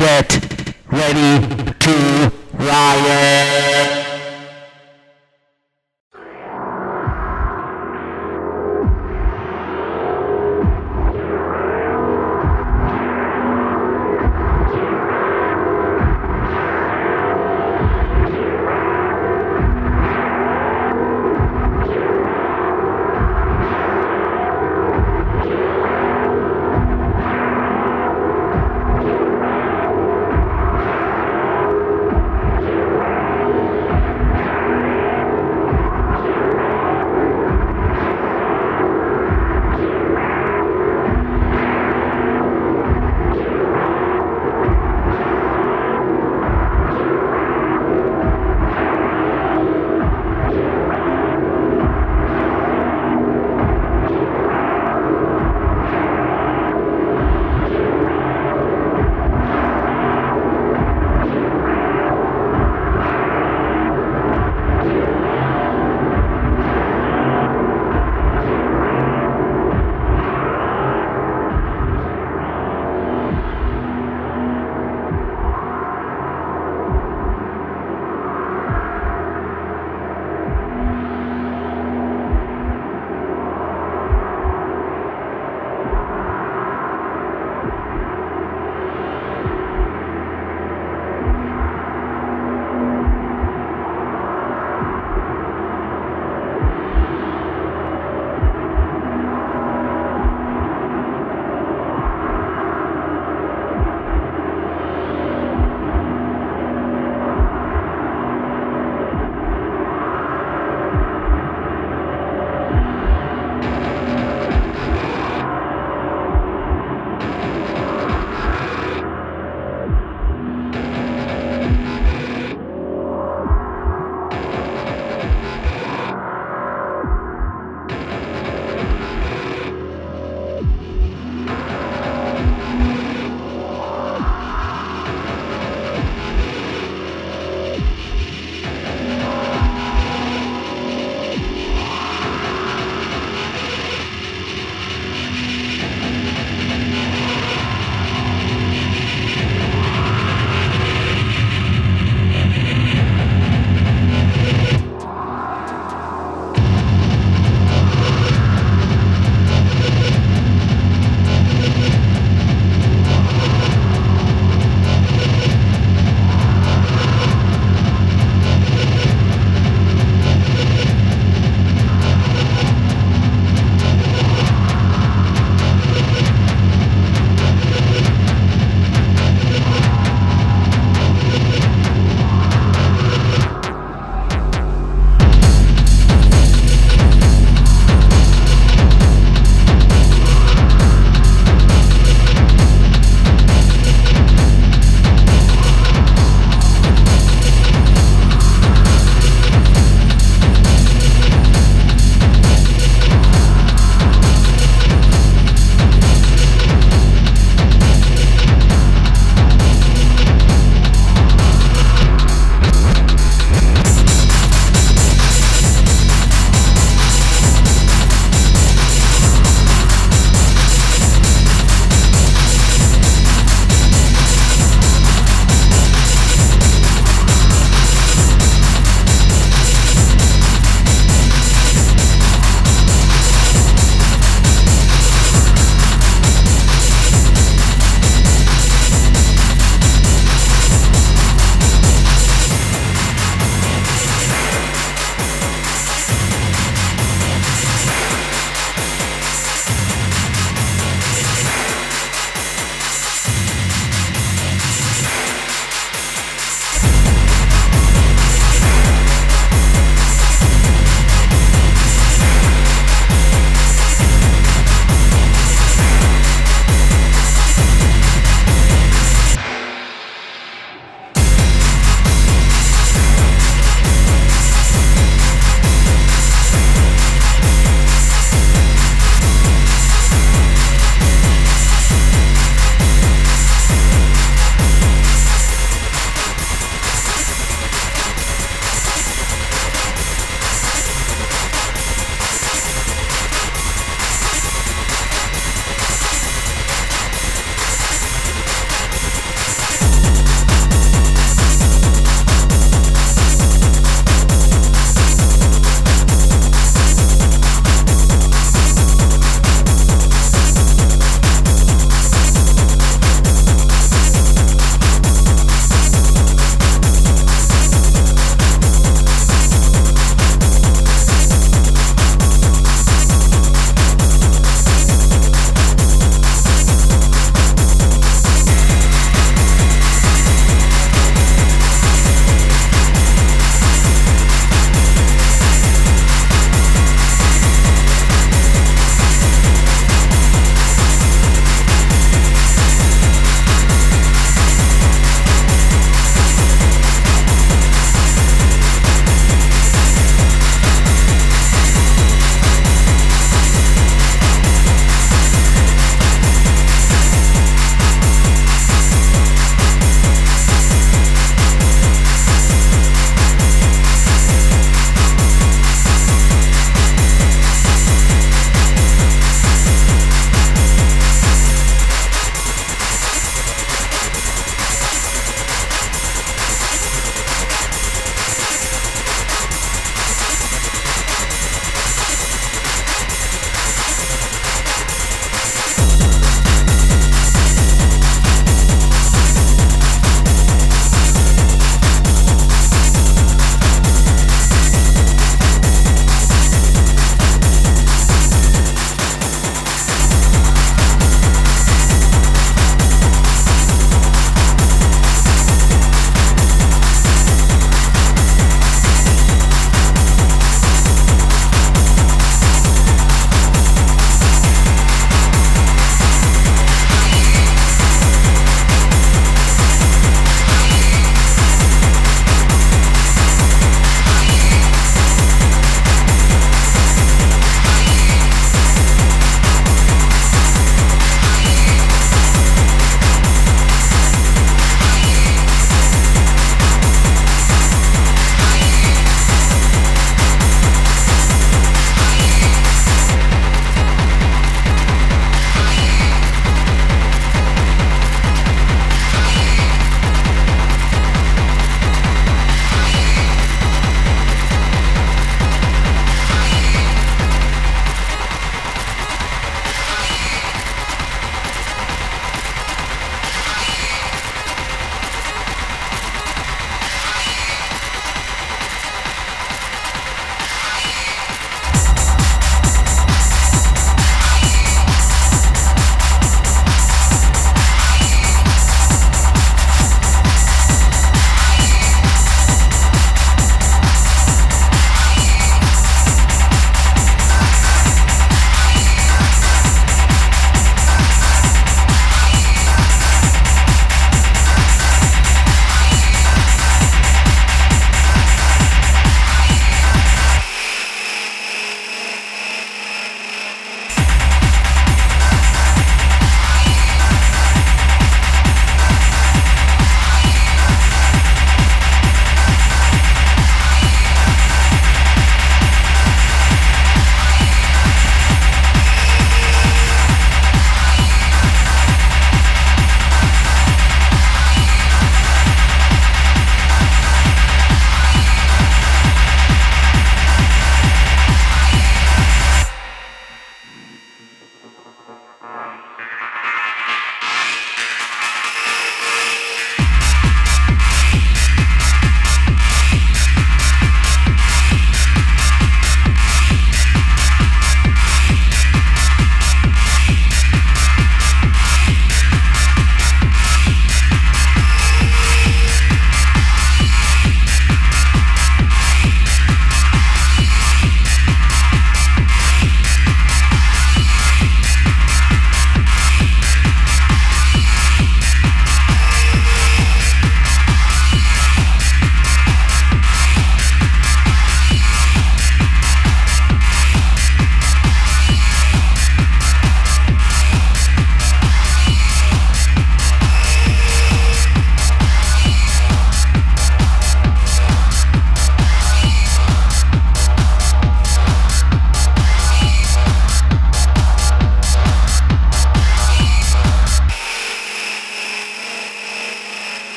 Get ready to riot.